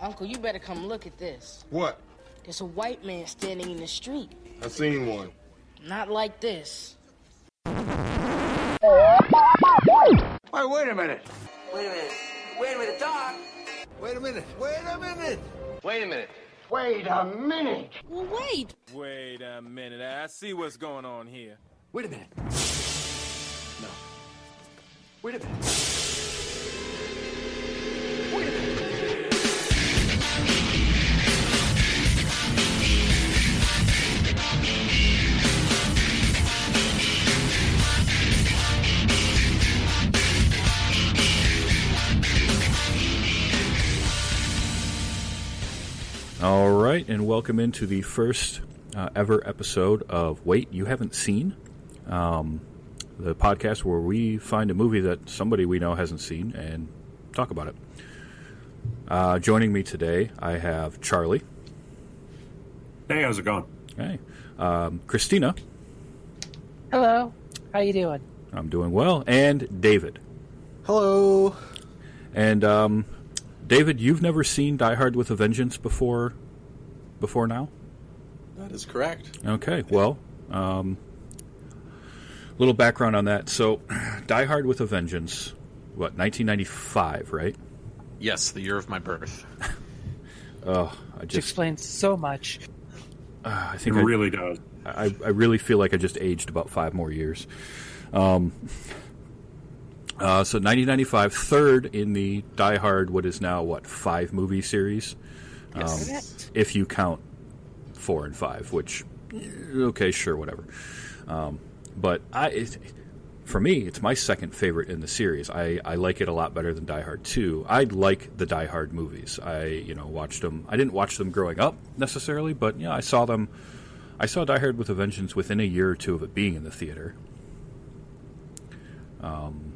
Uncle, you better come look at this. What? There's a white man standing in the street. I seen one. Not like this. Hey, wait a minute. Wait a minute. Wait a minute, Doc. Wait a minute. Wait a minute. Wait a minute. Wait a minute. Well, wait. Wait a minute. I see what's going on here. Wait a minute. No. Wait a minute. All right, and welcome into the first uh, ever episode of Wait You Haven't Seen, um, the podcast where we find a movie that somebody we know hasn't seen and talk about it. Uh, joining me today, I have Charlie. Hey, how's it going? Hey, um, Christina. Hello. How you doing? I'm doing well, and David. Hello. And um, David, you've never seen Die Hard with a Vengeance before. Before now. That is correct. Okay, well, um, little background on that. So, Die Hard with a Vengeance, what, 1995, right? Yes, the year of my birth. Oh, I Which just, explains so much. uh, I It think I, really does. I, I really feel like I just aged about five more years. Um, uh, so 1995, third in the Die Hard, what is now what five movie series, Correct. if you count four and five, which eh, okay, sure, whatever. Um, but I, it, for me, it's my second favorite in the series. I, I like it a lot better than Die Hard Two. I like the Die Hard movies. I you know watched them. I didn't watch them growing up necessarily, but yeah, I saw them. I saw Die Hard with a Vengeance within a year or two of it being in the theater. Um,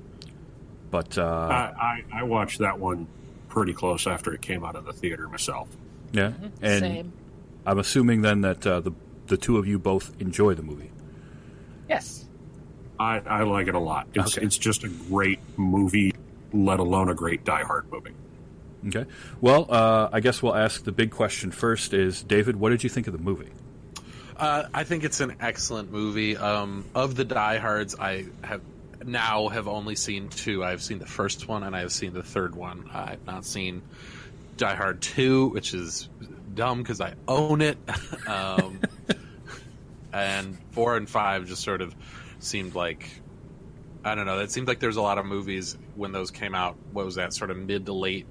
but uh, I, I, I watched that one pretty close after it came out of the theater myself. yeah, and Same. I'm assuming then that uh, the the two of you both enjoy the movie. Yes. I, I like it a lot. It's, Okay. it's just a great movie, let alone a great Die Hard movie. Okay. Well, uh, I guess we'll ask the big question first. Is David, what did you think of the movie? Uh, I think it's an excellent movie. Um, of the diehards, I have now have only seen two. I've seen the first one and I have seen the third one. I've not seen Die Hard Two, which is dumb because I own it. um, and four and five just sort of seemed like I don't know. It seemed like there's a lot of movies when those came out. What was that? Sort of mid to late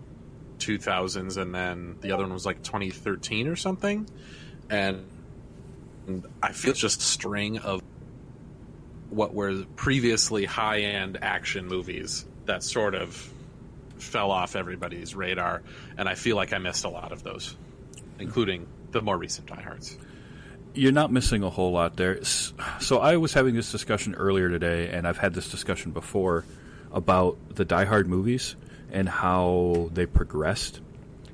2000s, and then the other one was like 2013 or something. And I feel just a string of what were previously high end action movies that sort of fell off everybody's radar. And I feel like I missed a lot of those, including the more recent diehards. You're not missing a whole lot there. So I was having this discussion earlier today, and I've had this discussion before about the Die Hard movies and how they progressed,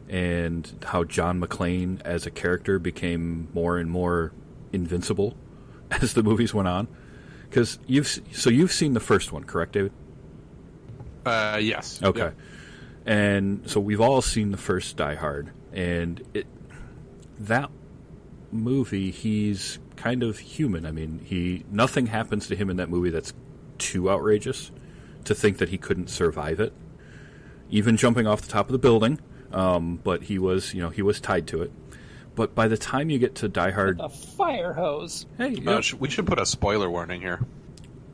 and how John McClane as a character became more and more invincible as the movies went on. Because you've so you've seen the first one, correct, David? Uh, yes. Okay. Yep. And so we've all seen the first Die Hard, and it that movie he's kind of human. I mean, he nothing happens to him in that movie that's too outrageous to think that he couldn't survive it. Even jumping off the top of the building, um, but he was, you know, he was tied to it. But by the time you get to Die Hard, A fire hose. hey, Uh, yeah, sh- we should put a spoiler warning here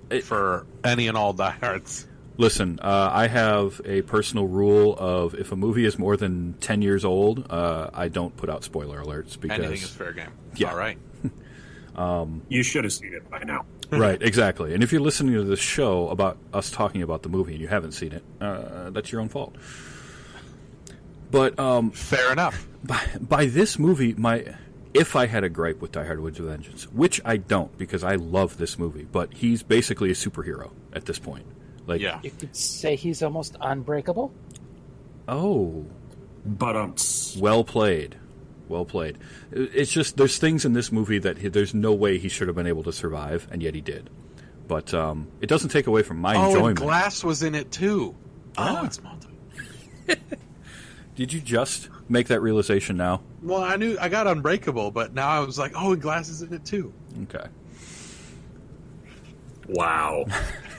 It- for any and all Die Hards. Listen, uh, I have a personal rule of if a movie is more than ten years old, uh, I don't put out spoiler alerts because Anything is fair game. Yeah. All right. You should have seen it by now. right, exactly. And if you're listening to this show about us talking about the movie and you haven't seen it, uh, that's your own fault. But um, Fair enough. by, by this movie, my if I had a gripe with Die Hard with a Vengeance, which I don't because I love this movie, but he's basically a superhero at this point. Like, Yeah. You could say he's almost unbreakable. oh, But um, Well played. Well played. It's just there's things in this movie that he, there's no way he should have been able to survive, and yet he did. But um, it doesn't take away from my Oh, and enjoyment. Glass was in it too. Oh, it's multi. Did you just make that realization now? Well, I knew I got Unbreakable, but now I was like, oh, and Glass is in it too. Okay. Wow.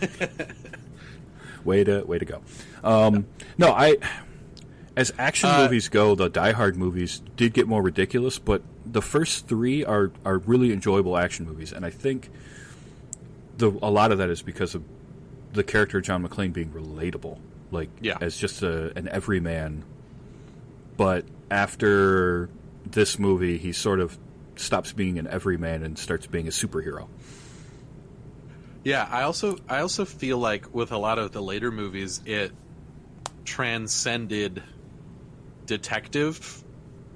Way to way to go. Um, no, I as action Uh, movies go, the Die Hard movies did get more ridiculous, but the first three are are really enjoyable action movies, and I think the a lot of that is because of the character of John McClane being relatable, like Yeah. as just a, an everyman. But after this movie, he sort of stops being an everyman and starts being a superhero. Yeah, I also I also feel like with a lot of the later movies, it transcended detective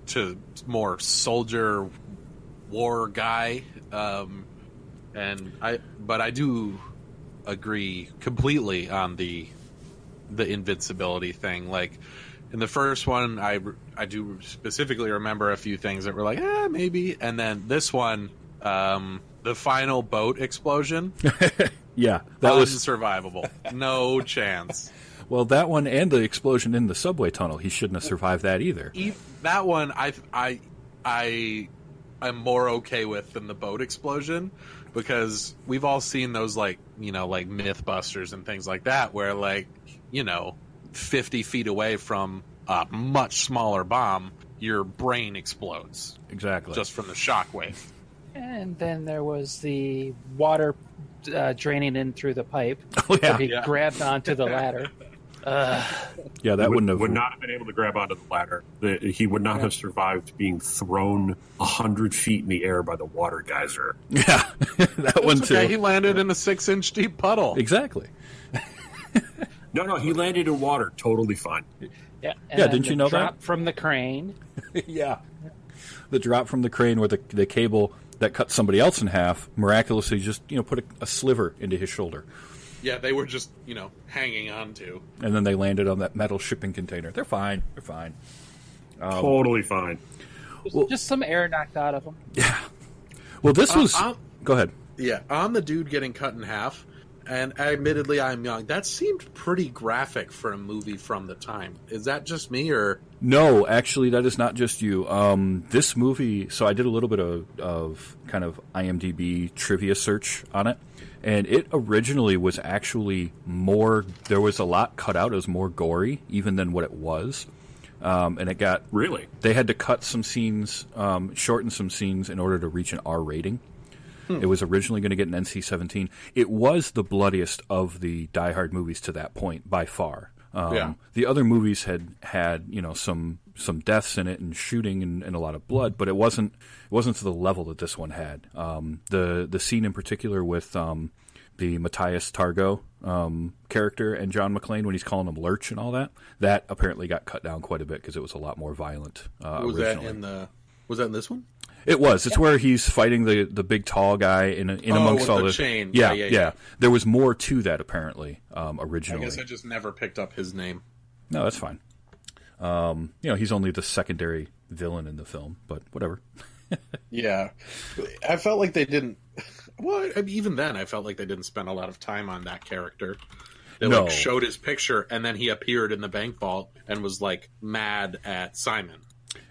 to more soldier war guy, um, and I but I do agree completely on the the invincibility thing. Like in the first one, I I do specifically remember a few things that were like, eh, maybe, and then this one, um, the final boat explosion Yeah, that was unsurvivable. no chance. well that one and the explosion in the subway tunnel. He shouldn't have survived that either. That one, I, I, I, am more okay with than the boat explosion because we've all seen those like you know like MythBusters and things like that where like you know fifty feet away from a much smaller bomb, your brain explodes Exactly. just from the shockwave. And then there was the water uh, draining in through the pipe. Oh, yeah. where he Yeah. grabbed onto the ladder. Uh, yeah, that would, wouldn't have would not have been able to grab onto the ladder. The, he would not have survived being thrown a hundred feet in the air by the water geyser. Yeah, that one It's too. okay, he landed in a six inch deep puddle. Exactly. No, no, he landed in water, totally fine. yeah, Yeah, didn't the you know that? from the crane. yeah. The drop from the crane where the the cable that cut somebody else in half miraculously just you know put a, a sliver into his shoulder, Yeah, they were just you know hanging on to. and then they landed on that metal shipping container. They're fine. They're fine. Um, totally fine. Just, just some air knocked out of them. Yeah. Well, this uh, was. I'm- go ahead. Yeah, on the dude getting cut in half, and admittedly, I'm young. That seemed pretty graphic for a movie from the time. Is that just me, or No, actually, that is not just you. Um, this movie. So I did a little bit of, of kind of IMDb trivia search on it, and it originally was actually more. There was a lot cut out. It was more gory even than what it was, um, and it got Really? they had to cut some scenes, um, shorten some scenes in order to reach an R rating. It was originally going to get an NC 17. It was the bloodiest of the Die Hard movies to that point by far. Um, Yeah. The other movies had had you know some some deaths in it and shooting and, and a lot of blood, but it wasn't it wasn't to the level that this one had. Um, the the scene in particular with um, the Mathias Targo um, character and John McClane when he's calling him Lurch and all that, that apparently got cut down quite a bit because it was a lot more violent. Uh, was originally. that in the? Was that in this one? It was. It's where he's fighting the the big tall guy in in Oh, amongst all the the chain. Yeah, Yeah, yeah, yeah, yeah. There was more to that apparently um, originally. I guess I just never picked up his name. No, that's fine. Um, you know, he's only the secondary villain in the film, but whatever. Yeah, I felt like they didn't. Well, I mean, even then, I felt like they didn't spend a lot of time on that character. They No. like showed his picture, and then he appeared in the bank vault and was like mad at Simon.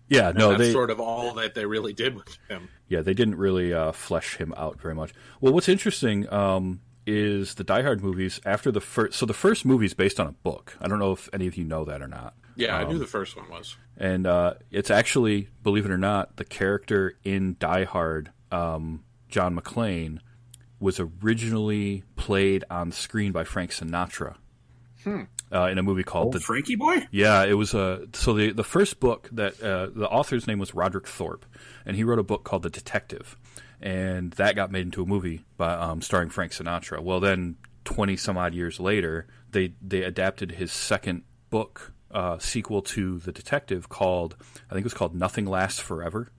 Yeah, And no, that's they sort of all that they really did with him. yeah they didn't really uh, flesh him out very much. Well, what's interesting um, is the Die Hard movies after the first. So the first movie is based on a book. I don't know if any of you know that or not. Yeah, I Um, knew the first one was. and uh, it's actually, believe it or not, the character in Die Hard, um, John McClane, was originally played on screen by Frank Sinatra uh, in a movie called Oh, The. Frankie boy? Yeah, it was uh, so the the first book that uh, the author's name was Roderick Thorp, and he wrote a book called The Detective, and that got made into a movie by um, starring Frank Sinatra. Well, then twenty some odd years later, they they adapted his second book uh, sequel to The Detective called I think it was called Nothing Lasts Forever,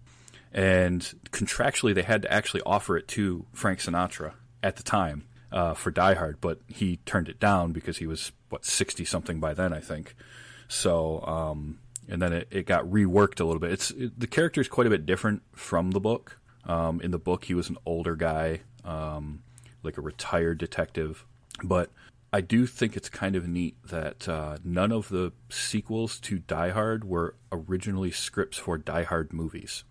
and contractually they had to actually offer it to Frank Sinatra at the time uh, for Die Hard, but he turned it down because he was what sixty something by then, I think. So, um, and then it, it got reworked a little bit. It's it, the character is quite a bit different from the book. Um, in the book, he was an older guy, um, like a retired detective, but I do think it's kind of neat that uh, none of the sequels to Die Hard were originally scripts for Die Hard movies.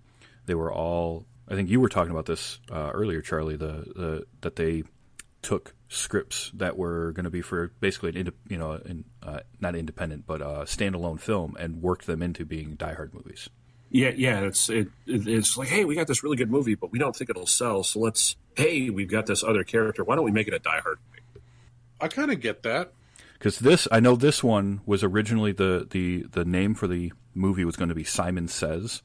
They were all. I think you were talking about this uh, earlier, Charlie. The, the that they took scripts that were going to be for basically an inde- you know an, uh, not independent but a standalone film and worked them into being Die Hard movies. Yeah, yeah. It's it, it's like, hey, we got this really good movie, but we don't think it'll sell. So let's, hey, we've got this other character. Why don't we make it a Die Hard movie? I kind of get that. Because this, I know this one was originally the, the, the name for the movie was going to be Simon Says.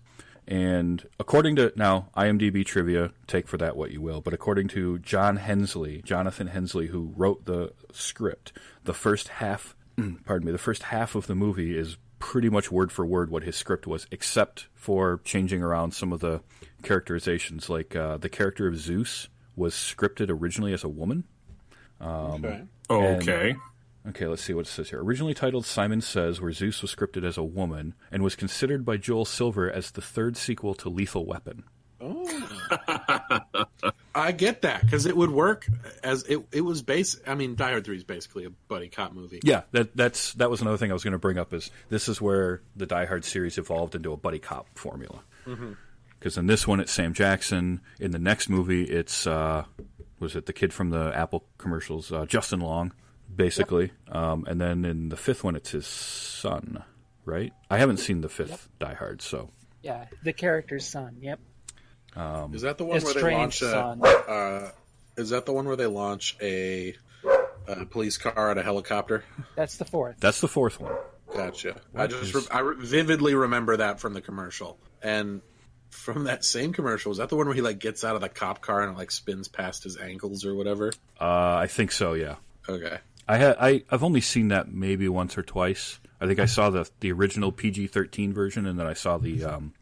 And according to now IMDb trivia, take for that what you will, but according to John Hensleigh, Jonathan Hensleigh, who wrote the script, the first half, pardon me, the first half of the movie is pretty much word for word what his script was, except for changing around some of the characterizations. Like uh, the character of Zeus was scripted originally as a woman. okay. Okay. Okay, let's see what it says here. Originally titled Simon Says, where Zeus was scripted as a woman and was considered by Joel Silver as the third sequel to Lethal Weapon. Oh. I get that because it would work as it. It was base. I mean, Die Hard Three is basically a buddy cop movie. Yeah, that that's that was another thing I was going to bring up. Is this is where the Die Hard series evolved into a buddy cop formula? Because in this one it's Sam Jackson. In the next movie it's uh, was it the kid from the Apple commercials, uh, Justin Long, basically. Um, and then in the fifth one it's his son, right? I haven't seen the fifth Die Hard, so Yeah, the character's son. Yep. Is that the one where they launch a? Uh, is that the one where they launch a, a police car at a helicopter? That's the fourth. that's the fourth one. Gotcha. I just re- I re- vividly remember that from the commercial, and from that same commercial was that the one where he like gets out of the cop car and it, like spins past his ankles or whatever? Uh, I think so. Yeah. Okay. I had I I've only seen that maybe once or twice. I think I saw the the original PG thirteen version, and then I saw the um,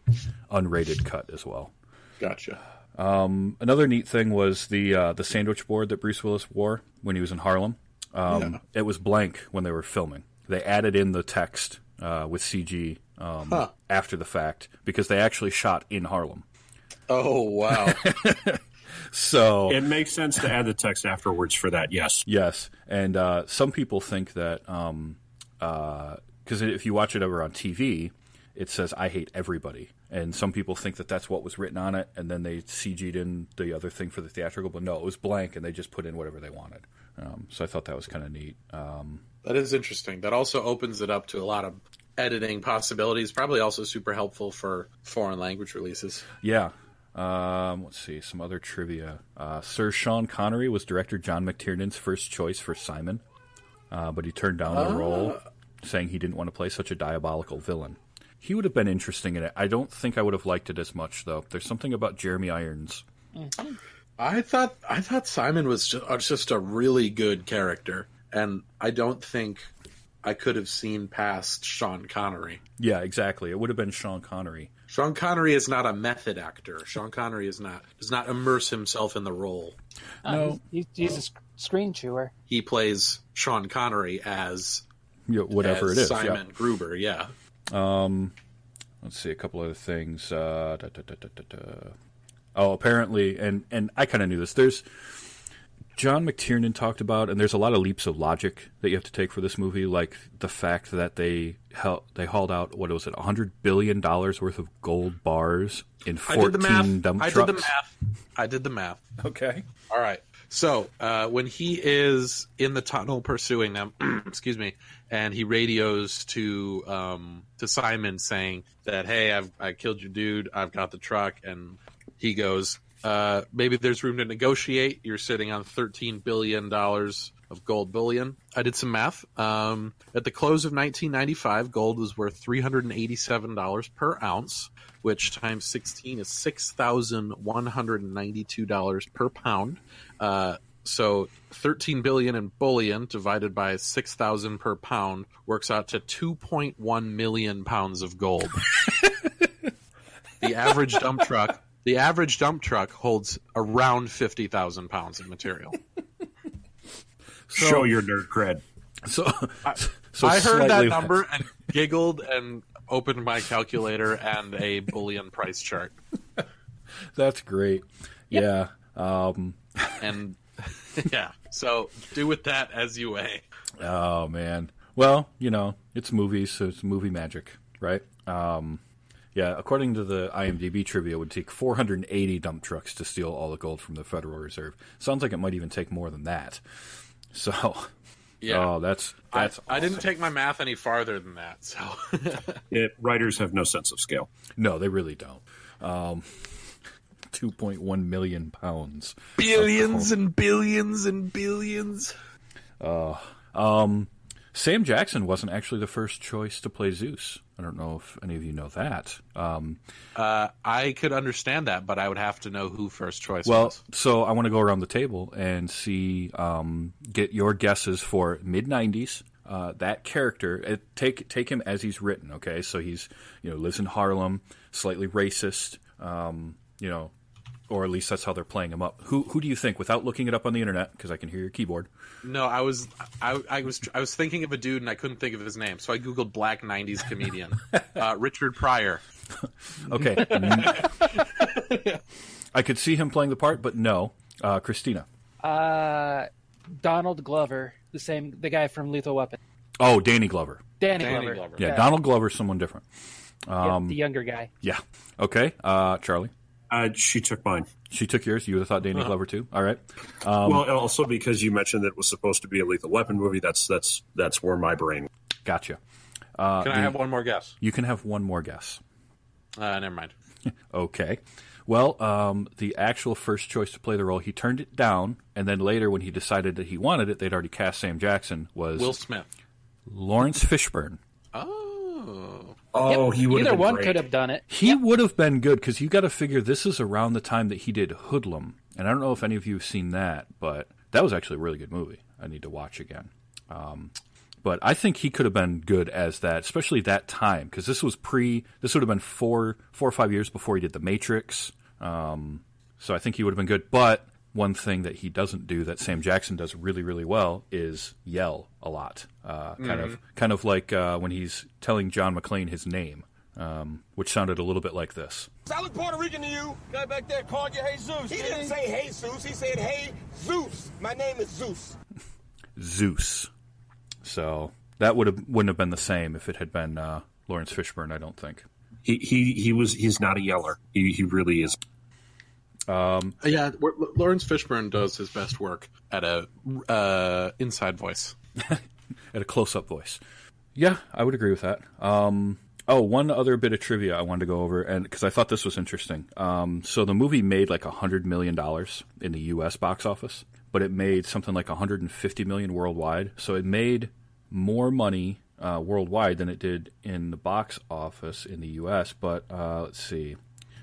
unrated cut as well. Gotcha. Another neat thing was the uh, the sandwich board that Bruce Willis wore when he was in Harlem. Um, Yeah. It was blank when they were filming. They added in the text uh, with CG um, Huh. after the fact because they actually shot in Harlem. Oh wow. So It makes sense to add the text afterwards for that. Yes. Yes, and uh, some people think that because if you watch it over on TV, it says "I hate everybody," and some people think that that's what was written on it, and then they CG'd in the other thing for the theatrical. But no, it was blank, and they just put in whatever they wanted. Um, so I thought that was kind of neat. Um, that is interesting. That also opens it up to a lot of editing possibilities. Probably also super helpful for foreign language releases. yeah. Um, let's see some other trivia. Uh, Sir Sean Connery was director John McTiernan's first choice for Simon, uh, but he turned down the role, saying he didn't want to play such a diabolical villain. He would have been interesting in it. I don't think I would have liked it as much, though. There's something about Jeremy Irons. I thought I thought Simon was just, was just a really good character, and I don't think I could have seen past Sean Connery. Yeah, exactly. It would have been Sean Connery. Sean Connery is not a method actor. Sean Connery is not does not immerse himself in the role. Uh, he's, he's a screen chewer. He plays Sean Connery as, Yeah, whatever as it is. Simon Yeah. Gruber. Yeah, Um, Let's see a couple other things. Uh, da, da, da, da, da, da. Oh, apparently, and and I kind of knew this. There's John McTiernan talked about, and there's a lot of leaps of logic that you have to take for this movie, like the fact that they hel- they hauled out what was it, 100 billion dollars worth of gold bars in I did 14 math. dump I trucks. did the math. I did the math. Okay. All right. So uh, when he is in the tunnel pursuing them, excuse me, and he radios to um, to Simon saying that, "Hey, I've I killed your dude. I've got the truck," and he goes, uh, "Maybe there's room to negotiate. You're sitting on thirteen billion dollars." Of gold bullion. I did some math. Um, at the close of 1995, gold was worth $387 per ounce, which times 16 is $6,192 per pound. Uh, so 13 billion in bullion divided by 6,000 per pound works out to 2.1 million pounds of gold. the average dump truck, the average dump truck holds around 50,000 pounds of material. Show your nerd cred. So, so I heard that less. number and giggled and opened my calculator and a bullion price chart. That's great. Yeah. Um, And yeah, So do with that as you may. Oh man. Well, you know, it's movies, so it's movie magic, right? Um, yeah, according to the IMDb trivia, it would take 480 dump trucks to steal all the gold from the Federal Reserve. Sounds like it might even take more than that. So, Yeah. oh, that's I, that's. I didn't take my math any farther than that. So It, writers have no sense of scale. No, they really don't. Um, 2.1 million pounds. billions and billions and billions. Sam Jackson wasn't actually the first choice to play Zeus. I don't know if any of you know that. Um, Uh, I could understand that, but I would have to know who first choice was well, was. so I want to go around the table and see, um, get your guesses for mid '90s. Uh, that character, it, take take him as he's written. Okay, so he's you know lives in Harlem, slightly racist. Um, you know, or at least that's how they're playing him up. Who who do you think? Without looking it up on the internet, because I can hear your keyboard. No, I was I, I was I was thinking of a dude and I couldn't think of his name, so I googled black '90s comedian uh, Richard Pryor. Okay. I could see him playing the part, but no. Uh, Christina. Uh, Donald Glover, the same, the guy from Lethal Weapon. Oh, Danny Glover. Danny, Danny Glover. Glover. Yeah, Donald Glover's someone different. Yeah, Um, the younger guy. Yeah. Okay. Uh, Charlie. Uh, she took mine. She took yours. You would have thought Danny Glover too. All right. well, also because you mentioned that it was supposed to be a Lethal Weapon movie. That's that's that's where my brain. Gotcha. Uh, Can I the- have one more guess? You can have one more guess. Uh, never mind. Okay. Well, um, the actual first choice to play the role, he turned it down, and then later, when he decided that he wanted it, they'd already cast Sam Jackson. Was Will Smith. Laurence Fishburne. Oh, Oh, he would Either have been one great. could have done it. He would have been good because you got to figure this is around the time that he did Hoodlum, and I don't know if any of you have seen that, but that was actually a really good movie. I need to watch again. Um, but I think he could have been good as that, especially that time because this was pre. This would have been four, four or five years before he did The Matrix. Um, so I think he would have been good. But one thing that he doesn't do that Sam Jackson does really, really well is yell a lot. Uh, kind of, kind of like uh, when he's telling John McClane his name, um, which sounded a little bit like this. I look Puerto Rican to you. Guy back there called you Jesus. He didn't say Jesus. He said, "Hey, Zeus. My name is Zeus." Zeus. So that would have wouldn't have been the same if it had been uh, Laurence Fishburne. I don't think. He he he was. He's not a yeller. He he really is. Yeah. Laurence Fishburne does his best work at a uh, inside voice. at a close-up voice. Yeah, I would agree with that. Um, oh, one other bit of trivia I wanted to go over, and because I thought this was interesting. Um, so the movie made like a hundred million dollars in the U.S. box office, but it made something like 150 million worldwide. So it made more money uh, worldwide than it did in the box office in the U.S. But uh, let's see,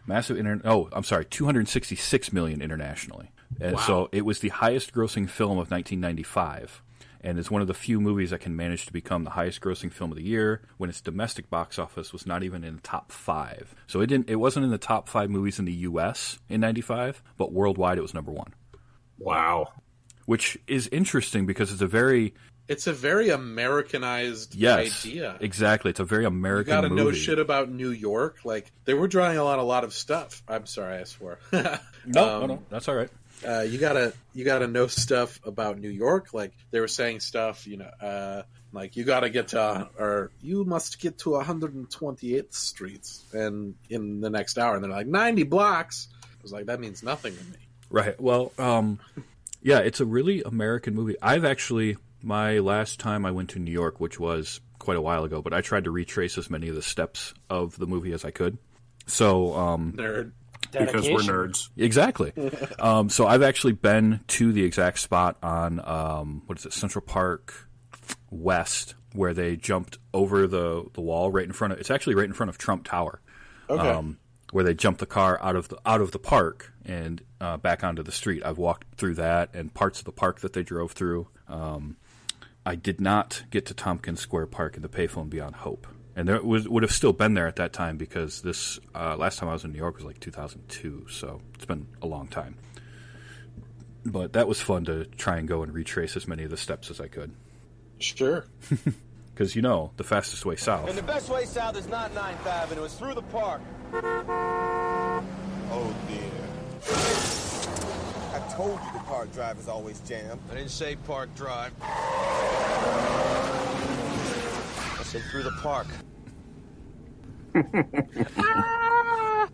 massive inter. Oh, I'm sorry, 266 million internationally. And so it was the highest grossing film of 1995 and is one of the few movies that can manage to become the highest grossing film of the year when its domestic box office was not even in the top 5. So it didn't it wasn't in the top 5 movies in the US in 95, but worldwide it was number 1. Wow. Which is interesting because it's a very It's a very Americanized yes, idea. exactly. It's a very You American got to movie. know shit about New York. Like they were drawing a lot, a lot of stuff. I'm sorry, I swore. no, no, Um, no, that's all right. uh, you gotta you gotta know stuff about New York. Like they were saying stuff, you know, uh, like you gotta get to or you must get to 128th Street and in the next hour, and they're like 90 blocks. I was like, that means nothing to me. Right. Well, um, yeah, it's a really American movie. I've actually my last time I went to New York, which was quite a while ago, but I tried to retrace as many of the steps of the movie as I could. So, um, Nerd. Because we're nerds. exactly. um, so I've actually been to the exact spot on um, what is it, Central Park West, where they jumped over the the wall right in front of. It's actually right in front of Trump Tower Okay. um, where they jumped the car out of the out of the park and uh, back onto the street. I've walked through that and parts of the park that they drove through. Um, I did not get to Tompkins Square Park and the payphone Beyond Hope, and there was, would have still been there at that time because this uh, last time I was in New York was like 2002, so it's been a long time. But that was fun to try and go and retrace as many of the steps as I could, Sure. because you know the fastest way south. And the best way south is not 9th Avenue. It's through the park. Oh dear. I told you the park drive is always jammed. I didn't say Park Drive. I said through the park.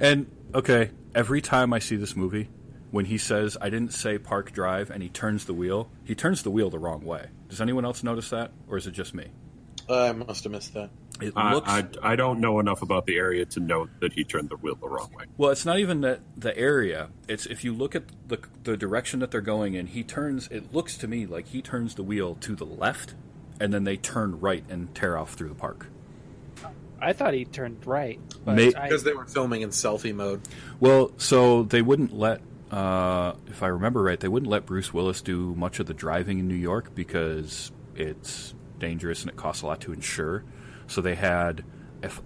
And okay, every time I see this movie, when he says I didn't say Park Drive and he turns the wheel, he turns the wheel the wrong way. Does anyone else notice that, or is it just me? Uh, I must have missed that. It I, looks I, I don't know enough about the area to know that he turned the wheel the wrong way. well. It's not even that the area. It's if you look at the the direction that they're going in. He turns. It looks to me like he turns the wheel to the left, and then they turn right and tear off through the park. I thought he turned right. But I, Because they were filming in selfie mode. Well, so they wouldn't let, uh, if I remember right, they wouldn't let Bruce Willis do much of the driving in New York because it's dangerous and it costs a lot to insure. So they had, if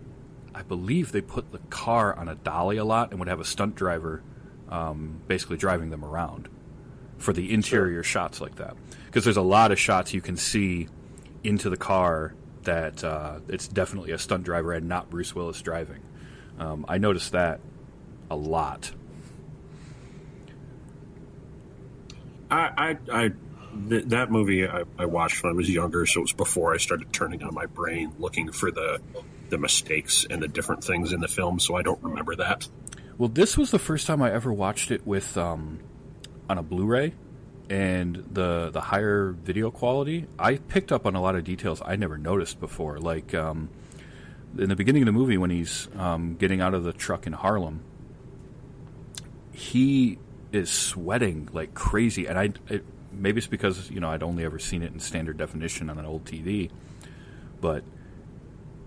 I believe they put the car on a dolly a lot and would have a stunt driver um, basically driving them around for the interior shots like that. Because there's a lot of shots you can see into the car that uh, it's definitely a stunt driver and not Bruce Willis driving. Um, I noticed that a lot. I, I, I th- that movie I, I watched when I was younger, so it was before I started turning on my brain looking for the the mistakes and the different things in the film. So I don't remember that. Well, this was the first time I ever watched it with um, on a Blu-ray and the the higher video quality. I picked up on a lot of details I never noticed before, like um, in the beginning of the movie when he's um, getting out of the truck in Harlem. He is sweating like crazy, and I it, maybe it's because you know I'd only ever seen it in standard definition on an old TV, but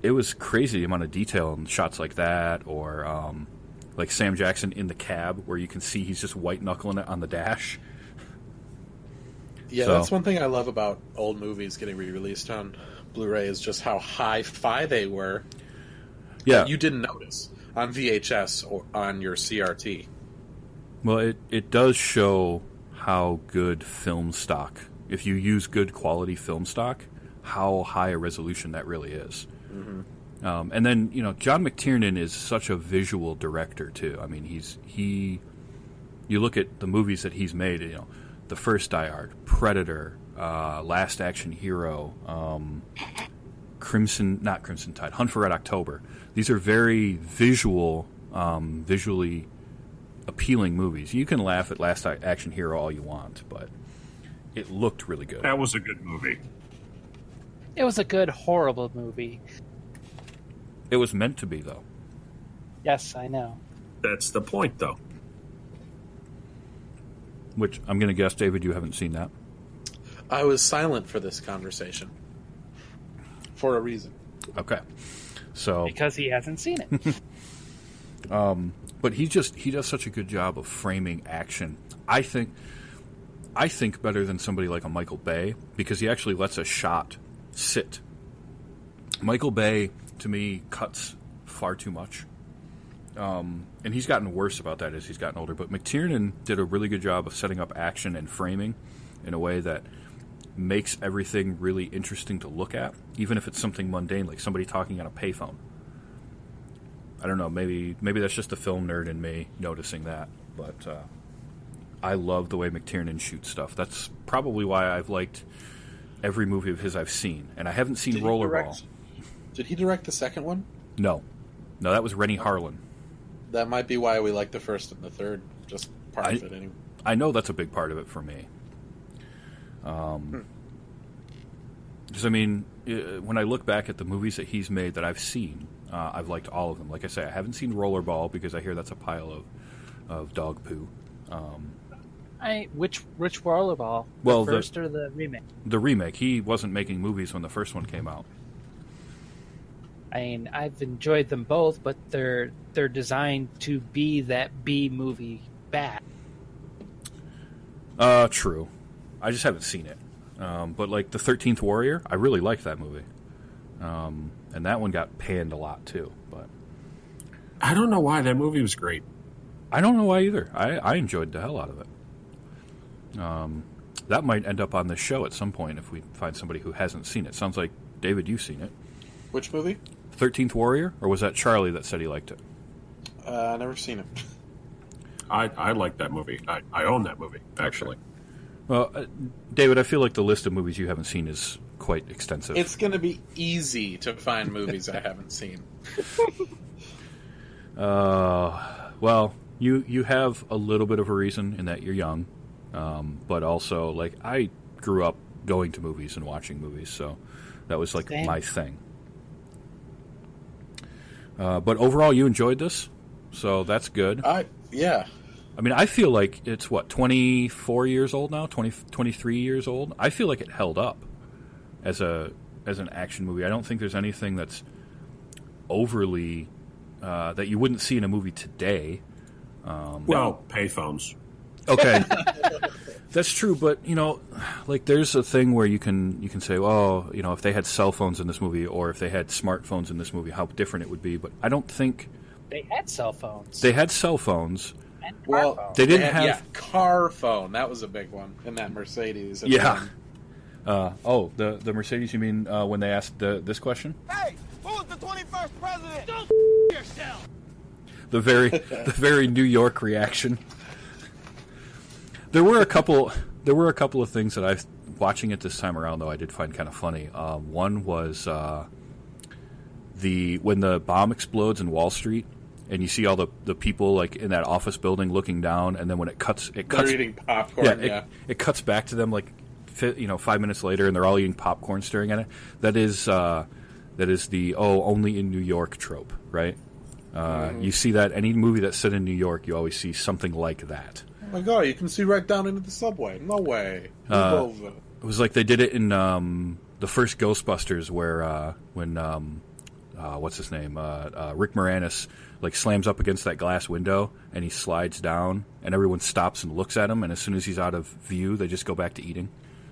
it was crazy the amount of detail in shots like that, or um, like Sam Jackson in the cab where you can see he's just white knuckling it on the dash. Yeah, So- that's one thing I love about old movies getting re-released on Blu-ray is just how high-fi they were. Yeah, You didn't notice on VHS or on your CRT. well, it it does show how good film stock, if you use good quality film stock, how high a resolution that really is. Um, and then you know John McTiernan is such a visual director too. I mean, he's he. You look at the movies that he's made. You know, the first Die Hard, Predator, uh, Last Action Hero, um, Crimson, not Crimson Tide, Hunt for Red October. These are very visual, um, visually appealing movies. You can laugh at Last Action Hero all you want, but it looked really good. That was a good movie. it was a good, horrible movie. It was meant to be, though. Yes, I know. That's the point, though. Which I'm going to guess, David, you haven't seen that. I was silent for this conversation for a reason. Okay, so Because he hasn't seen it. but he just he does such a good job of framing action. I think I think better than somebody like a Michael Bay because he actually lets a shot sit. Michael Bay to me cuts far too much. Um, and he's gotten worse about that as he's gotten older. But McTiernan did a really good job of setting up action and framing in a way that makes everything really interesting to look at, even if it's something mundane like somebody talking on a payphone. I don't know. Maybe maybe that's just the film nerd in me noticing that, but uh, I love the way McTiernan shoots stuff. That's probably why I've liked every movie of his I've seen, and I haven't seen Did Rollerball. Did he direct the second one? No, no, that was Renny Harlin. That might be why we like the first and the third. Just part I- of it, anyway. I know that's a big part of it for me. Um, because I mean, uh, when I look back at the movies that he's made that I've seen, uh, I've liked all of them. Like I say, I haven't seen Rollerball because I hear that's a pile of of dog poo. Um, I which which rollerball? Well, the the- first or the remake? the remake, he wasn't making movies when the first one came out. I mean, I've enjoyed them both, but they're they're designed to be that B movie bad. Uh, true. I just haven't seen it. Um, but like the Thirteenth Warrior, I really liked that movie, um, and that one got panned a lot too. But I don't know why that movie was great. I don't know why either. I, I enjoyed the hell out of it. Um, that might end up on the show at some point if we find somebody who hasn't seen it. Sounds like David, you've seen it. Which movie? Thirteenth Warrior, or was that Charlie that said he liked it? Uh, never seen it. I, I like that movie. I, I own that movie, actually. Well, uh, David, I feel like the list of movies you haven't seen is quite extensive. It's going to be easy to find movies I haven't seen. Uh, well, you you have a little bit of a reason in that you're young, um, but also like I grew up going to movies and watching movies, so that was like Same. my thing. Uh, but overall, you enjoyed this, so that's good. I yeah. I mean, I feel like it's what 24 years old now, 20, 23 years old. I feel like it held up as a as an action movie. I don't think there's anything that's overly uh, that you wouldn't see in a movie today. Well, payphones. Okay, that's true, but you know, like there's a thing where you can you can say, oh, you know, if they had cell phones in this movie or if they had smartphones in this movie, how different it would be. But I don't think They had cell phones. they had cell phones. and Well, smartphones. They didn't had- have- yeah, car phone. That was a big one in that Mercedes. Yeah. Uh, oh, the the Mercedes. You mean uh, when they asked the, this question? Hey, who's the 21st president? the very the very New York reaction. There were a couple there were a couple of things that I watching it this time around though I did find kind of funny. Uh, one was uh, the when the bomb explodes in Wall Street and you see all the, the people like in that office building looking down and then when it cuts it They're cuts eating popcorn. yeah, Yeah. it, it cuts back to them like fi- you know five minutes later, and they're all eating popcorn, staring at it. That is uh, that is the oh only in New York trope, right? Uh, You see that any movie that's set in New York, you always see something like that. Oh my god, you can see right down into the subway. No way. Uh, It was like they did it in um, the first Ghostbusters, where uh, when um, uh, what's his name, uh, uh, Rick Moranis, like slams up against that glass window and he slides down, and everyone stops and looks at him, and as soon as he's out of view, they just go back to eating.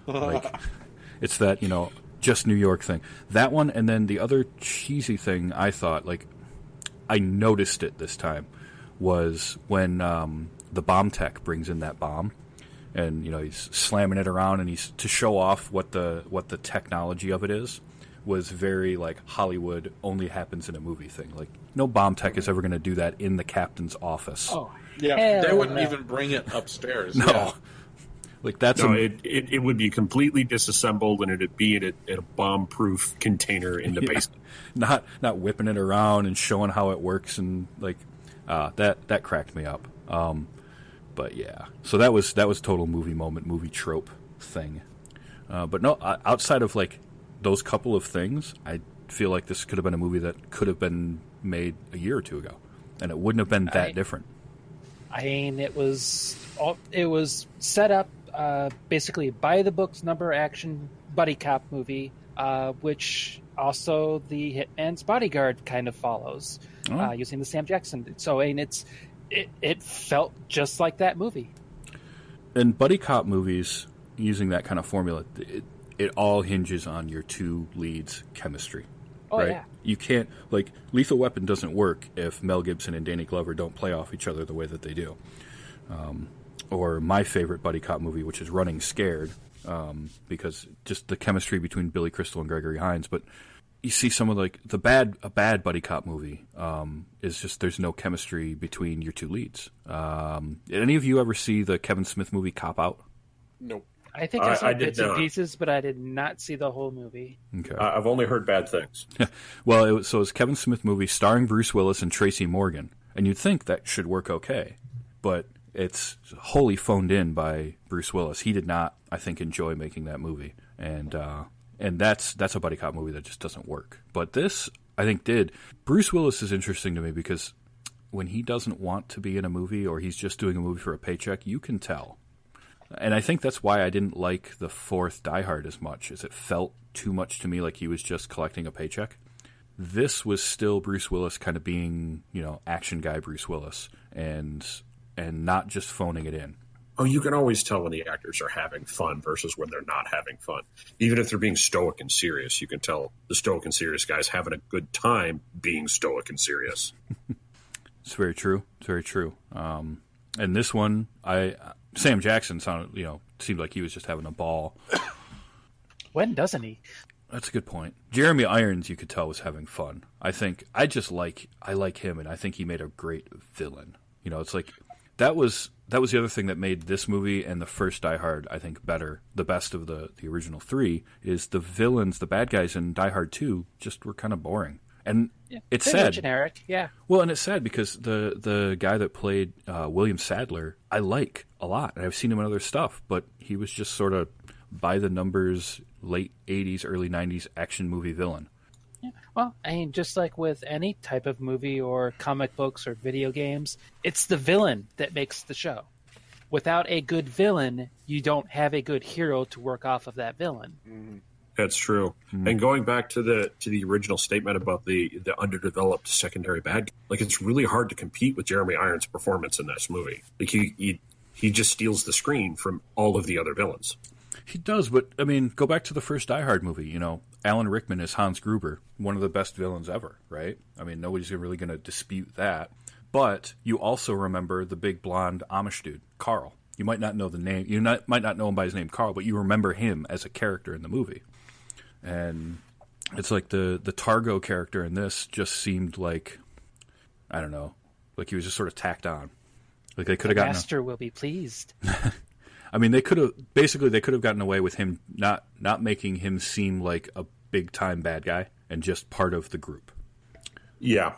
Like it's that you know just New York thing. That one, and then the other cheesy thing I thought like I noticed it this time was when um, the bomb tech brings in that bomb, and you know he's slamming it around, and he's to show off what the what the technology of it is was very like Hollywood only happens in a movie thing. Like no bomb tech is ever going to do that in the captain's office. oh, Yeah, hell they wouldn't no. even bring it upstairs. no. Yeah. Like that's No, a, it, it, it would be completely disassembled and it'd be in a, in a bomb proof container in the Yeah. basement. not not whipping it around and showing how it works and like uh, that that cracked me up. Um, but yeah, so that was that was total movie moment, movie trope thing. Uh, but no, outside of like those couple of things, I feel like this could have been a movie that could have been made a year or two ago, and it wouldn't have been that I- different. I mean, it was all, it was set up uh, basically by the books number action buddy cop movie, uh, which also the Hitman's Bodyguard kind of follows, Oh. uh, using the Sam Jackson. So, and it's it, it felt just like that movie. in buddy cop movies using that kind of formula it, it all hinges on your two leads chemistry Oh, right yeah. you can't like lethal weapon doesn't work if mel gibson and danny glover don't play off each other the way that they do um, or my favorite buddy cop movie which is running scared um, because just the chemistry between billy crystal and gregory hines but you see some of like the bad a bad buddy cop movie um, is just there's no chemistry between your two leads. Um, did any of you ever see the Kevin Smith movie Cop Out? Nope. I think I, I- saw I did bits and pieces, but I did not see the whole movie. Okay. I- I've only heard bad things. well, it was, so it's Kevin Smith movie starring Bruce Willis and Tracy Morgan, and you'd think that should work okay, but it's wholly phoned in by Bruce Willis. He did not, I think, enjoy making that movie, and uh, and that's that's a buddy cop movie that just doesn't work. But this, I think, did. Bruce Willis is interesting to me because when he doesn't want to be in a movie or he's just doing a movie for a paycheck, you can tell. And I think that's why I didn't like the fourth Die Hard as much, as it felt too much to me like he was just collecting a paycheck. This was still Bruce Willis kind of being, you know, action guy Bruce Willis and and not just phoning it in. Oh, you can always tell when the actors are having fun versus when they're not having fun. Even if they're being stoic and serious, you can tell the stoic and serious guys having a good time being stoic and serious. It's very true. It's very true. Um, and this one, I Sam Jackson sounded, you know, seemed like he was just having a ball. When doesn't he? That's a good point. Jeremy Irons, you could tell, was having fun. I think I just like I like him, and I think he made a great villain. You know, it's like that was that was the other thing that made this movie and the first Die Hard, I think, better. The best of the the original three is the villains, the bad guys in Die Hard Two, just were kind of boring. And it's sad. generic. Yeah. Well, and it's sad because the the guy that played uh, William Sadler, I like a lot, and I've seen him in other stuff, but he was just sort of by the numbers, late '80s, early '90s action movie villain. Well, I mean, just like with any type of movie or comic books or video games, it's the villain that makes the show. Without a good villain, you don't have a good hero to work off of that villain. That's true. Mm-hmm. And going back to the to the original statement about the the underdeveloped secondary bad, guy, like it's really hard to compete with Jeremy Irons' performance in this movie. Like he he, he just steals the screen from all of the other villains. He does, but I mean, go back to the first Die Hard movie. You know, Alan Rickman is Hans Gruber, one of the best villains ever, right? I mean, nobody's really going to dispute that. But you also remember the big blonde Amish dude, Karl. You might not know the name. You not, might not know him by his name, Karl, but you remember him as a character in the movie. And it's like the the Targo character in this just seemed like I don't know, like he was just sort of tacked on. Like they could have gotten. a- Master will be pleased. I mean, they could have basically they could have gotten away with him not not making him seem like a big time bad guy and just part of the group. Yeah,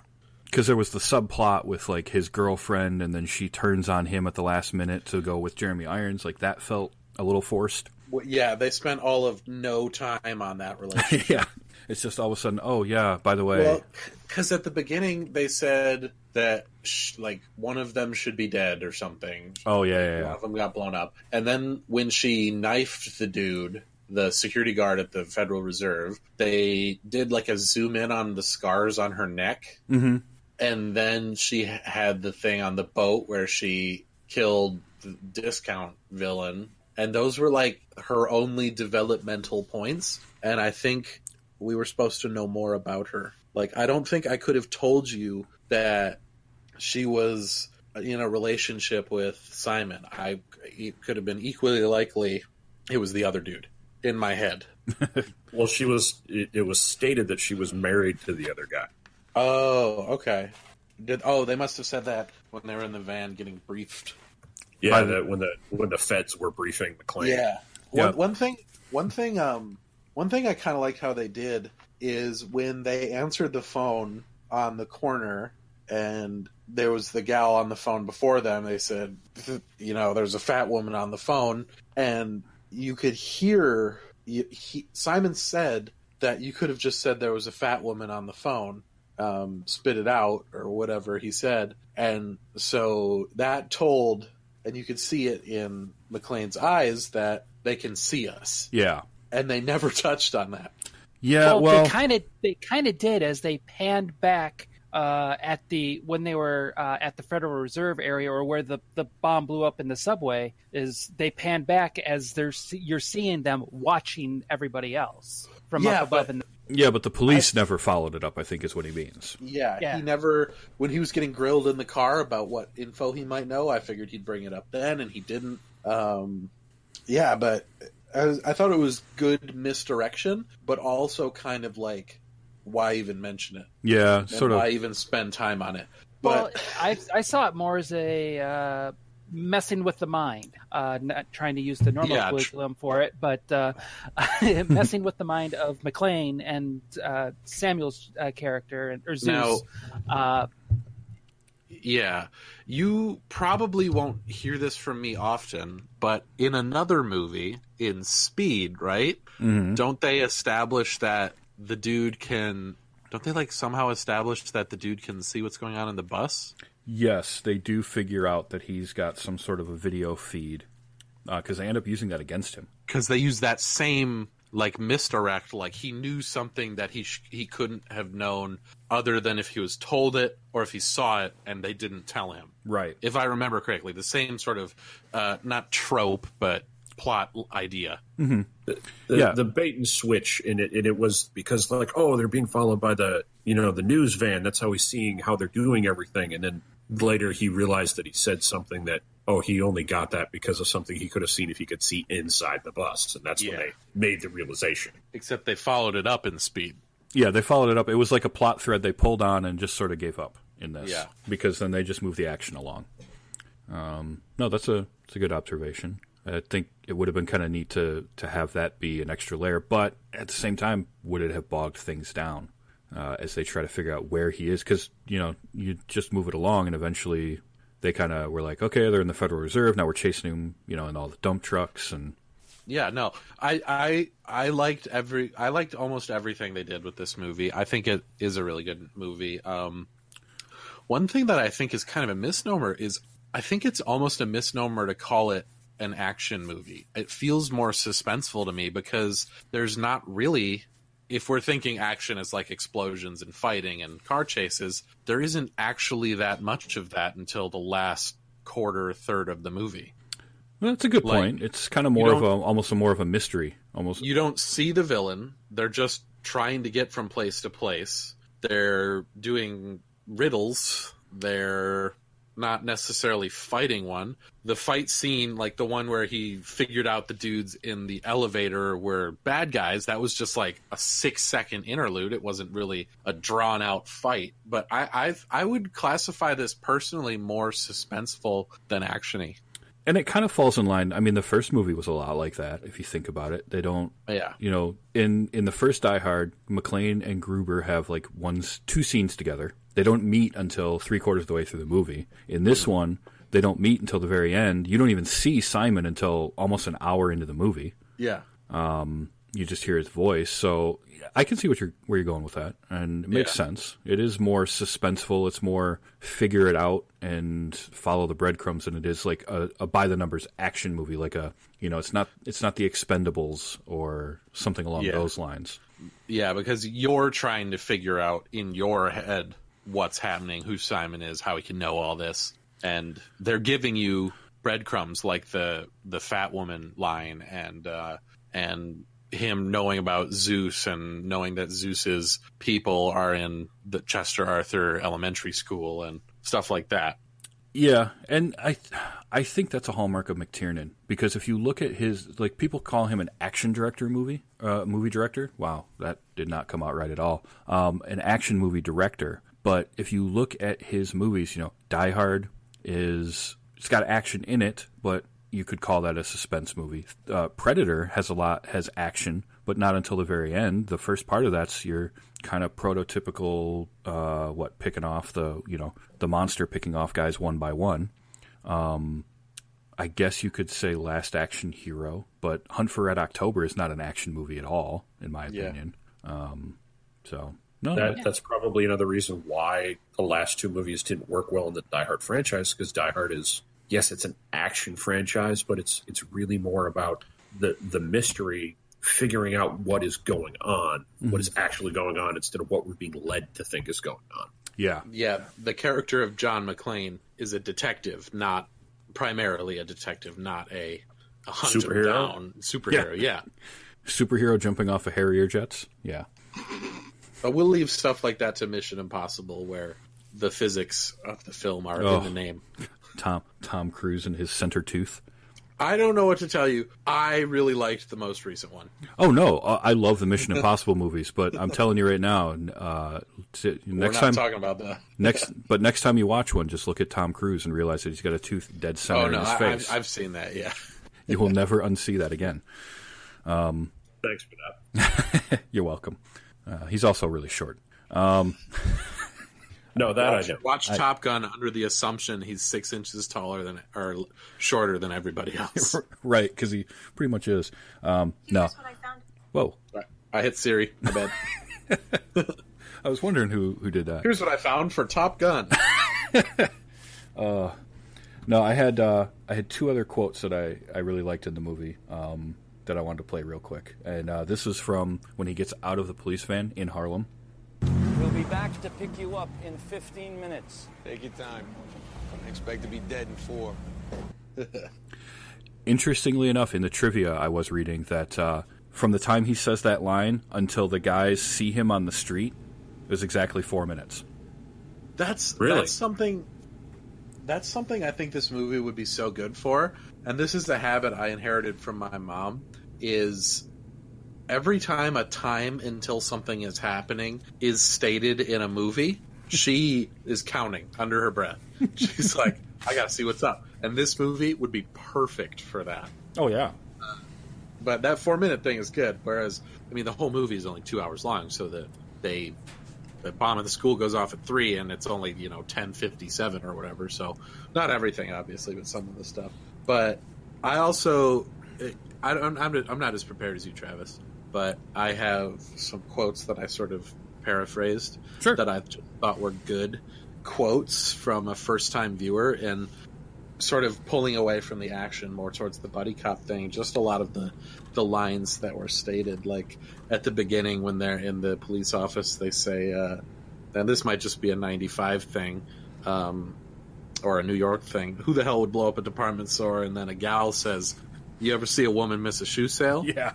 Because there was the subplot with like his girlfriend, and then she turns on him at the last minute to go with Jeremy Irons. Like that felt a little forced. Well, yeah, they spent all of no time on that relationship. yeah, it's just all of a sudden. Oh yeah, by the way, Well, because at the beginning they said that sh- like one of them should be dead or something. oh yeah, yeah, One of them got blown up, and then when she knifed the dude, the security guard at the Federal Reserve, they did like a zoom in on the scars on her neck, hmm and then she had the thing on the boat where she killed the discount villain, and those were like her only developmental points. And I think we were supposed to know more about her. Like, I don't think I could have told you that she was in a relationship with Simon. I it could have been equally likely it was the other dude in my head. well, she was. It, it was stated that she was married to the other guy. Oh, okay. Did oh they must have said that when they were in the van getting briefed. Yeah, By the- when the when the feds were briefing McClane. Yeah. Yeah. One, one thing. One thing. Um. One thing I kind of like how they did is when they answered the phone on the corner, and there was the gal on the phone before them. They said, you know, there's a fat woman on the phone, and you could hear. You, he, Simon said that you could have just said there was a fat woman on the phone, um, spit it out or whatever he said, and so that told, and you could see it in McClane's eyes that they can see us, yeah, and they never touched on that. Yeah. well, Well, they kind of they kind of did as they panned back uh, at the when they were uh, at the Federal Reserve area or where the, the bomb blew up in the subway is they panned back as they're you're seeing them watching everybody else from Yeah, up above but- in the yeah, but the police never followed it up. I think is what he means. Yeah, Yeah. he never. When he was getting grilled in the car about what info he might know, I figured he'd bring it up then, and he didn't. Um, yeah, but I, was, I thought it was good misdirection, but also kind of like, why even mention it? Yeah, And sort of. why even spend time on it? well, But I I saw it more as a uh, messing with the mind, uh, not trying to use the normal Yeah, tr- curriculum for it, but uh, messing with the mind of McClane and uh, Samuel's uh, character and or Zeus. Now- uh, Yeah, you probably won't hear this from me often, but in another movie, in Speed, right? Mhm. Don't they establish that the dude can? Don't they like somehow establish that the dude can see what's going on in the bus? Yes, they do figure out that he's got some sort of a video feed because they end up using that against him. Because they use that same like misdirect, like he knew something that he sh- he couldn't have known other than if he was told it or if he saw it and they didn't tell him. Right. if I remember correctly, the same sort of uh, not trope but plot idea. the, Yeah. the bait and switch in it, and it was because like, oh, they're being followed by the you know the news van. That's how he's seeing how they're doing everything, and then later he realized that he said something that oh he only got that because of something he could have seen if he could see inside the bus, and that's Yeah. when they made the realization. Except they followed it up in speed. Yeah, they followed it up. It was like a plot thread they pulled on and just sort of gave up in this. Yeah. Because then they just moved the action along. Um, no, that's a that's a good observation. I think it would have been kind of neat to to have that be an extra layer, but at the same time, would it have bogged things down uh, as they try to figure out where he is? Because you know, you just move it along, and eventually they kind of were like, okay, they're in the Federal Reserve now. We're chasing him, you know, in all the dump trucks and Yeah, no, I, I I liked every I liked almost everything they did with this movie. I think it is a really good movie. Um, one thing that I think is kind of a misnomer is I think it's almost a misnomer to call it an action movie. It feels more suspenseful to me because there's not really if we're thinking action as like explosions and fighting and car chases, there isn't actually that much of that until the last quarter third of the movie. well, that's a good Like, point. It's kind of more of a almost a more of a mystery, almost. you don't see the villain. They're just trying to get from place to place. They're doing riddles. They're not necessarily fighting one. The fight scene, like the one where he figured out the dudes in the elevator were bad guys, that was just like a six second interlude. It wasn't really a drawn out fight. But I I've, I would classify this personally more suspenseful than actiony. and it kind of falls in line. I mean, the first movie was a lot like that. If you think about it, they don't. Yeah. You know, in in the first Die Hard, McClane and Gruber have like one, two scenes together. They don't meet until three quarters of the way through the movie. In this one, they don't meet until the very end. You don't even see Simon until almost an hour into the movie. Yeah. Um, you just hear his voice. So I can see what you're where you're going with that, and it makes Yeah. sense. It is more suspenseful. It's more figure it out and follow the breadcrumbs than it is like a, a by the numbers action movie. Like a you know, it's not it's not the Expendables or something along Yeah. those lines. Yeah, because you're trying to figure out in your head what's happening, who Simon is, how he can know all this, and they're giving you breadcrumbs like the the fat woman line and uh, and him knowing about Zeus and knowing that Zeus's people are in the Chester Arthur Elementary School and stuff like that. Yeah, and I I think that's a hallmark of McTiernan because if you look at his like people call him an action director movie uh, movie director. Wow, that did not come out right at all. Um, an action movie director, but if you look at his movies, you know, Die Hard is it's got action in it, but you could call that a suspense movie. Uh, Predator has a lot has action, but not until the very end. The first part of that's your kind of prototypical uh, what picking off the you know the monster picking off guys one by one. Um, I guess you could say Last Action Hero, but Hunt for Red October is not an action movie at all, in my Yeah. opinion. Um, so no, That, no, That's probably another reason why the last two movies didn't work well in the Die Hard franchise because Die Hard is yes, it's an action franchise, but it's it's really more about the the mystery, figuring out what is going on, what mm-hmm. is actually going on, instead of what we're being led to think is going on. yeah, Yeah, the character of John McClane is a detective, not primarily a detective, not a, a hunter Superhero? down superhero. Yeah. superhero jumping off of Harrier jets. Yeah, but we'll leave stuff like that to Mission Impossible, where the physics of the film are Oh. in the name. Tom Tom Cruise and his center tooth. I don't know what to tell you. I really liked the most recent one. Oh no, uh, I love the Mission Impossible movies, but I'm telling you right now, uh, t- We're next not time, talking about that. next, but next time you watch one, just look at Tom Cruise and realize that he's got a tooth dead center Oh in his face. I've, I've seen that. Yeah. You will never unsee that again. Thanks for that. You're welcome. Uh, he's also really short. No, that Watch, I know. watch Top Gun under the assumption he's six inches taller than or shorter than everybody else. right, because he pretty much is. Um, no. What I found? Whoa. I hit Siri. I bet. I was wondering who, who did that. Here's what I found for Top Gun. No, I had uh, I had two other quotes that I, I really liked in the movie um, that I wanted to play real quick. And uh, this is from when he gets out of the police van in Harlem. We'll be back to pick you up in 15 minutes. Take your time. I expect to be dead in four. Interestingly enough, in the trivia I was reading that uh, from the time he says that line until the guys see him on the street is exactly four minutes. That's Really? that's something. That's something I think this movie would be so good for, and this is a habit I inherited from my mom. Is every time a time until something is happening is stated in a movie, she is counting under her breath. She's like, I gotta see what's up. And this movie would be perfect for that. Oh yeah. But that four minute thing is good. Whereas, I mean, the whole movie is only two hours long, so that they the bomb of the school goes off at three, and it's only you know ten fifty seven or whatever. So not everything, obviously, but some of the stuff. But I also, I don't, I'm, I'm not as prepared as you, Travis. But I have some quotes that I sort of paraphrased Sure. that I thought were good quotes from a first time viewer, and sort of pulling away from the action more towards the buddy cop thing. Just a lot of the the lines that were stated, like at the beginning when they're in the police office, they say, uh, "And this might just be a '95 thing." Um, or a New York thing. Who the hell would blow up a department store? And then a gal says, "You ever see a woman miss a shoe sale?" Yeah.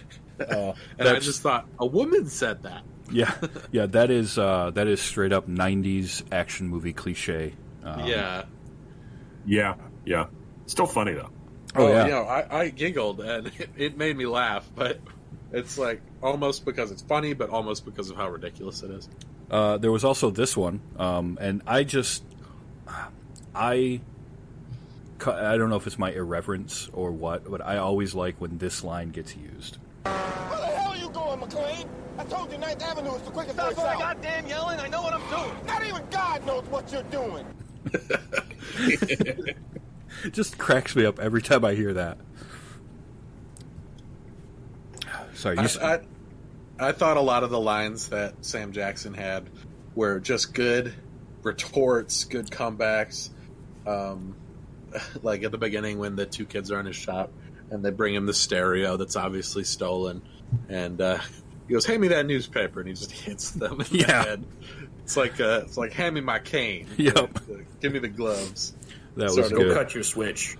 and I just thought a woman said that. Yeah, yeah, that is uh, that is straight up '90s action movie cliche. Um, yeah. Yeah, yeah. Still funny though. Oh, yeah. You know, I, I giggled and it, it made me laugh, but it's like almost because it's funny, but almost because of how ridiculous it is. Uh, there was also this one, um, and I just, I, cu- I don't know if it's my irreverence or what, but I always like when this line gets used. Where the hell are you going, McClane? I told you Ninth Avenue is the quickest way Stop all south. that goddamn yelling. I know what I'm doing. Not even God knows what you're doing. It just cracks me up every time I hear that. Sorry, you, I, s- I, I thought a lot of the lines that Sam Jackson had were just good retorts, good comebacks. Um, like at the beginning when the two kids are in his shop and they bring him the stereo that's obviously stolen, and uh, he goes, "Hand me that newspaper," and he just hits them in Yeah. the head. It's like uh, it's like hand me my cane. Yep. Uh, give me the gloves. that was sort of- Go good. cut your switch.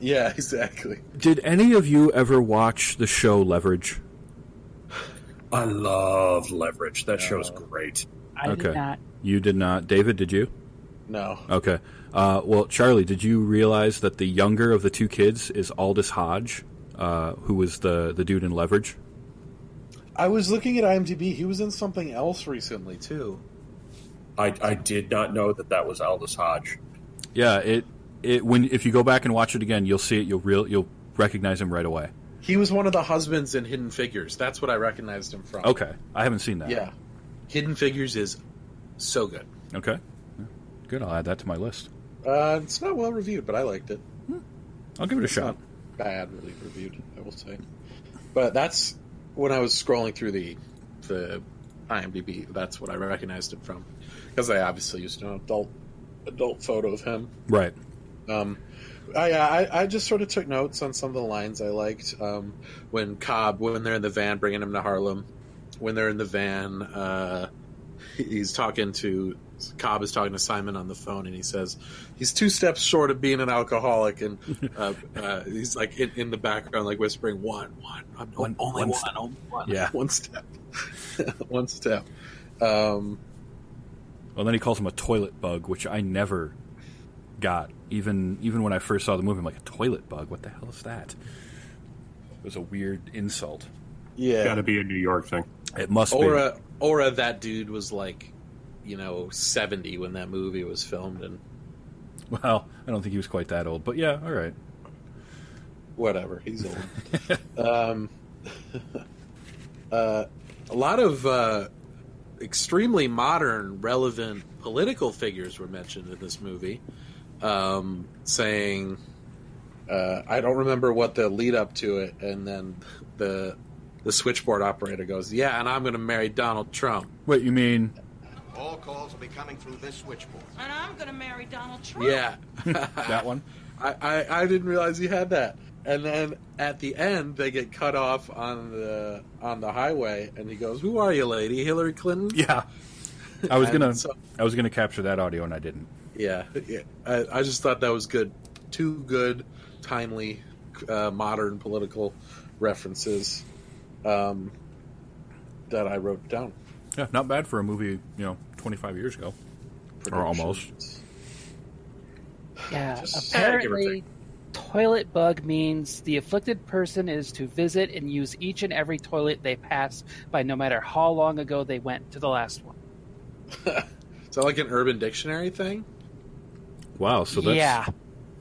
Yeah, exactly. Did any of you ever watch the show Leverage? I love Leverage. That show's great. I okay, did not. you did not. David, did you? No. Okay. Uh, well, Charlie, did you realize that the younger of the two kids is Aldis Hodge, uh, who was the the dude in Leverage? I was looking at IMDb. He was in something else recently too. I, I did not know that that was Aldis Hodge. Yeah. It it when if you go back and watch it again, you'll see it. You'll real you'll recognize him right away. He was one of the husbands in Hidden Figures. That's what I recognized him from. Okay, I haven't seen that. Yeah. Hidden Figures is so good. Okay. Good. I'll add that to my list. Uh, it's not well reviewed, but I liked it. I'll give it a It's shot. badly reviewed, I will say. But that's when I was scrolling through the the IMDb. That's what I recognized it from, because I obviously used an adult adult photo of him. Right. Um, I, I I just sort of took notes on some of the lines I liked. Um, when Cobb, when they're in the van bringing him to Harlem, when they're in the van, uh, he's talking to Cobb is talking to Simon on the phone, and he says he's two steps short of being an alcoholic, and uh, uh, he's like in, in the background, like whispering, "One, one, I'm One- only one one, step." only one, Yeah. one step, one step." Um, Well, then he calls him a toilet bug, which I never got. Even even when I first saw the movie, I'm like, a toilet bug? What the hell is that? It was a weird insult. yeah, Got to be a New York thing. It must or be. uh, or uh, that dude was like, you know, seventy when that movie was filmed, and Well, I don't think he was quite that old, but yeah, all right. whatever, he's old. um, uh, a lot of uh, extremely modern, relevant political figures were mentioned in this movie, um, saying. Uh, I don't remember what the lead up to it, and then the the switchboard operator goes, "Yeah, and I'm going to marry Donald Trump." What you mean All calls will be coming through this switchboard. And I'm gonna marry Donald Trump. Yeah, that one? I, I, I didn't realize you had that. And then at the end, they get cut off on the on the highway, and he goes, "Who are you, lady? Hillary Clinton?" Yeah. I was gonna so- I was gonna capture that audio and I didn't. Yeah, yeah. I, I just thought that was good. Two good, timely, uh, modern political references um, that I wrote down. Yeah, not bad for a movie, you know, 25 years ago. Or almost. Yeah, Just- uh, apparently, toilet bug means the afflicted person is to visit and use each and every toilet they pass by no matter how long ago they went to the last one. Is that like an Urban Dictionary thing? Wow, so that's Yeah.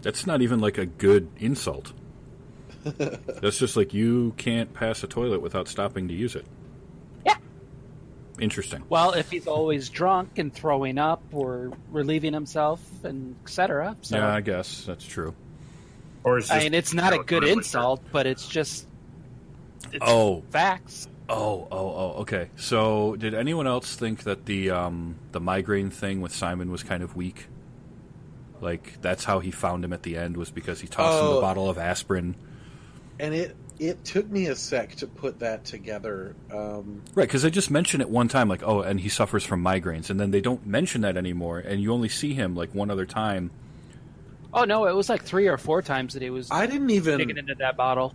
that's not even like a good insult. that's just like you can't pass a toilet without stopping to use it. Yeah. Interesting. Well, if he's always drunk and throwing up or relieving himself and etc. So, Yeah, I guess that's true. Or it's I mean, it's not you know, a good really insult, but it's just it's Oh. facts. Oh, oh, oh. Okay. So, did anyone else think that the um, the migraine thing with Simon was kind of weak? Like that's how he found him at the end was because he tossed him Oh. the bottle of aspirin. And it it took me a sec to put that together. Um, Right, because they just mention it one time, like, oh, and he suffers from migraines, and then they don't mention that anymore, and you only see him like one other time. Oh no, it was like three or four times that he was I didn't even digging into that bottle.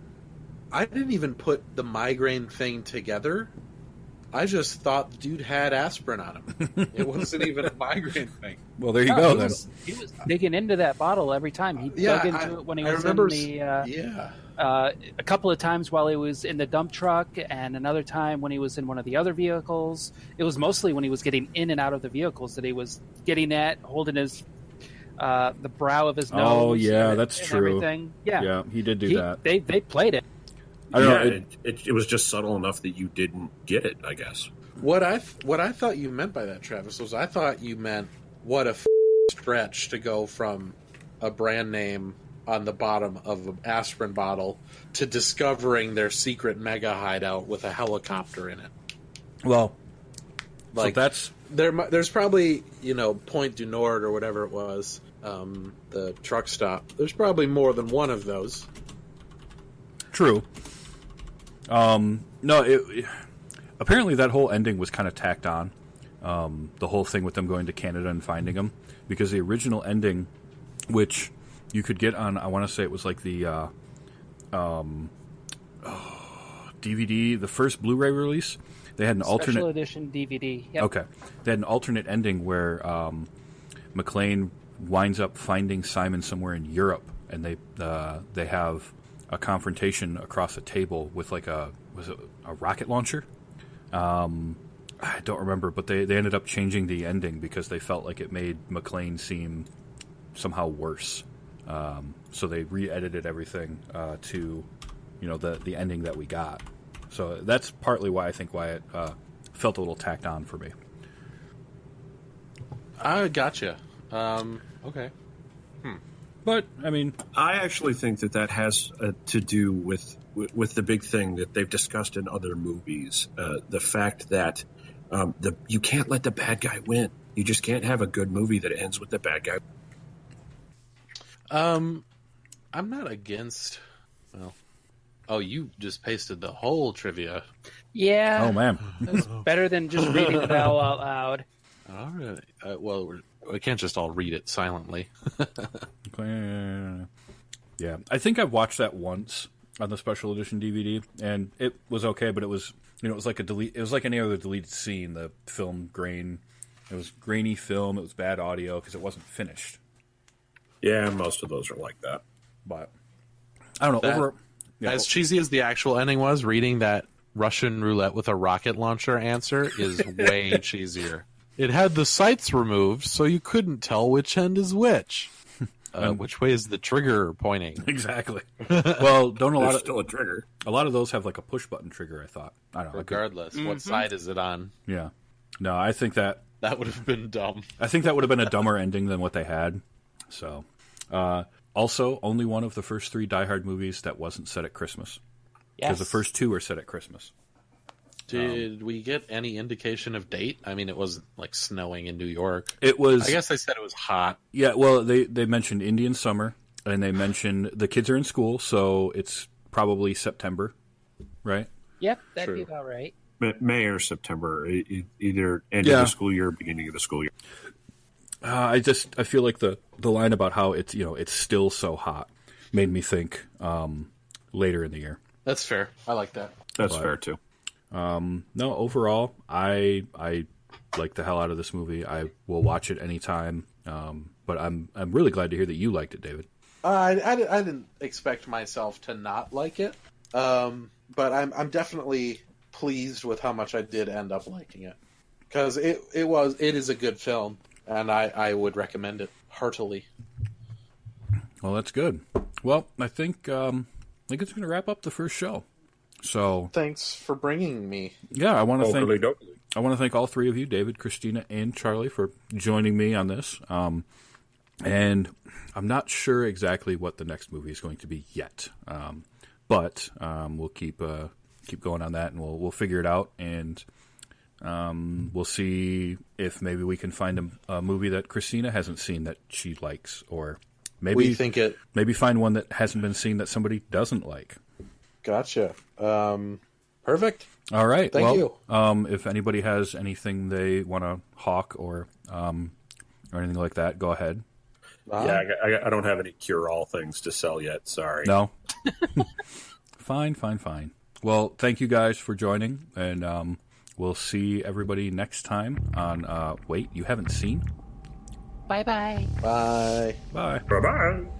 I didn't even put the migraine thing together. I just thought the dude had aspirin on him. it wasn't even a migraine thing. Well, there you No, go. he Then was, he was digging into that bottle every time. He Yeah, dug into I- it when he I was remember in the uh, yeah. Uh, a couple of times while he was in the dump truck, and another time when he was in one of the other vehicles. It was mostly when he was getting in and out of the vehicles that he was getting at, holding his uh, the brow of his nose. Oh, yeah, and- that's and true. Everything. Yeah, yeah, he did do He- that. They they played it. I don't yeah, know. It, it, it was just subtle enough that you didn't get it. I guess. What I what I thought you meant by that, Travis, was I thought you meant what a f- stretch to go from a brand name on the bottom of an aspirin bottle to discovering their secret mega hideout with a helicopter in it. Well, Like so that's there, there's probably you know Point du Nord or whatever it was, um, the truck stop. There's probably more than one of those. True. Um, no, it, apparently that whole ending was kind of tacked on. Um, the whole thing with them going to Canada and finding him, because the original ending, which you could get on, I want to say it was like the uh, um, oh, DVD, the first Blu-ray release. They had an Special alternate edition DVD. Yep. Okay. They had an alternate ending where um, McClane winds up finding Simon somewhere in Europe, and they uh, they have a confrontation across a table with like a was it a rocket launcher. Um, I don't remember, but they, they ended up changing the ending because they felt like it made McClane seem somehow worse. Um, so they re-edited everything uh, to, you know, the the ending that we got. So that's partly why I think why it uh, felt a little tacked on for me. I gotcha. Um, okay. But I mean, I actually think that that has uh, to do with with with the big thing that they've discussed in other movies. Uh, the fact that um, the you can't let the bad guy win. You just can't have a good movie that ends with the bad guy. Um, I'm not against. Well, oh, you just pasted the whole trivia. Yeah. oh man, It's better than just reading it all out loud. All right. Uh, well, we're, we can't just all read it silently. yeah, I think I've watched that once on the special edition DVD, and it was okay. But it was you know it was like a delete. It was like any other deleted scene. The film grain. It was grainy film. It was bad audio because it wasn't finished. Yeah, most of those are like that. But I don't know. That- over yeah, As cheesy as the actual ending was, reading that Russian roulette with a rocket launcher answer is way cheesier. It had the sights removed, so you couldn't tell which end is which. Uh, which way is the trigger pointing? exactly. Well, don't a lot There's of still a trigger. a lot of those have like a push button trigger. I thought. I don't know. I could- Regardless, what side is it on? yeah. No, I think that That would have been dumb. I think that would have been a dumber ending than what they had. So, uh, also, only one of the first three Die Hard movies that wasn't set at Christmas. Because Yes. the first two are set at Christmas. Did we get any indication of date? I mean, it wasn't like snowing in New York. It was, I guess they said it was hot. yeah. Well, they they mentioned Indian summer, and they mentioned the kids are in school, so it's probably September, right? Yep, that'd True. be about right. Ma- May or September, either end Yeah. of the school year, or beginning of the school year. Uh, I just I feel like the the line about how it's you know it's still so hot made me think um, later in the year. That's fair. I like that. That's But- fair too. No, overall, I I like the hell out of this movie. I will watch it anytime. Um, but I'm I'm really glad to hear that you liked it, David. Uh, I, I, I didn't expect myself to not like it, um, but I'm I'm definitely pleased with how much I did end up liking it because it it was it is a good film. And I, I would recommend it heartily. Well, that's good. Well, I think um, I think it's going to wrap up the first show. So Thanks for bringing me. yeah, I want to thank dokey. I want to thank all three of you, David, Christina, and Charlie, for joining me on this. Um, and I'm not sure exactly what the next movie is going to be yet, um, but um, we'll keep uh, keep going on that, and we'll we'll figure it out, and um, we'll see if maybe we can find a, a movie that Christina hasn't seen that she likes, or maybe We think it. maybe find one that hasn't been seen that somebody doesn't like. Gotcha. Um, perfect. All right. Thank well, you. Um, if anybody has anything they want to hawk or um, or anything like that, go ahead. Yeah, I, I, I don't have any cure-all things to sell yet. Sorry. No. fine, fine, fine. Well, thank you guys for joining, and um, we'll see everybody next time on. Uh, wait, you haven't seen? Bye bye. Bye bye. Bye. Bye.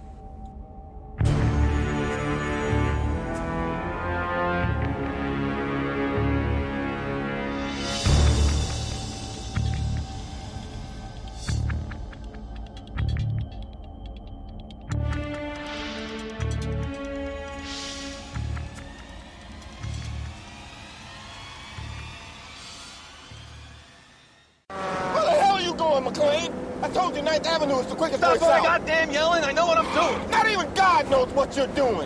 You're doing.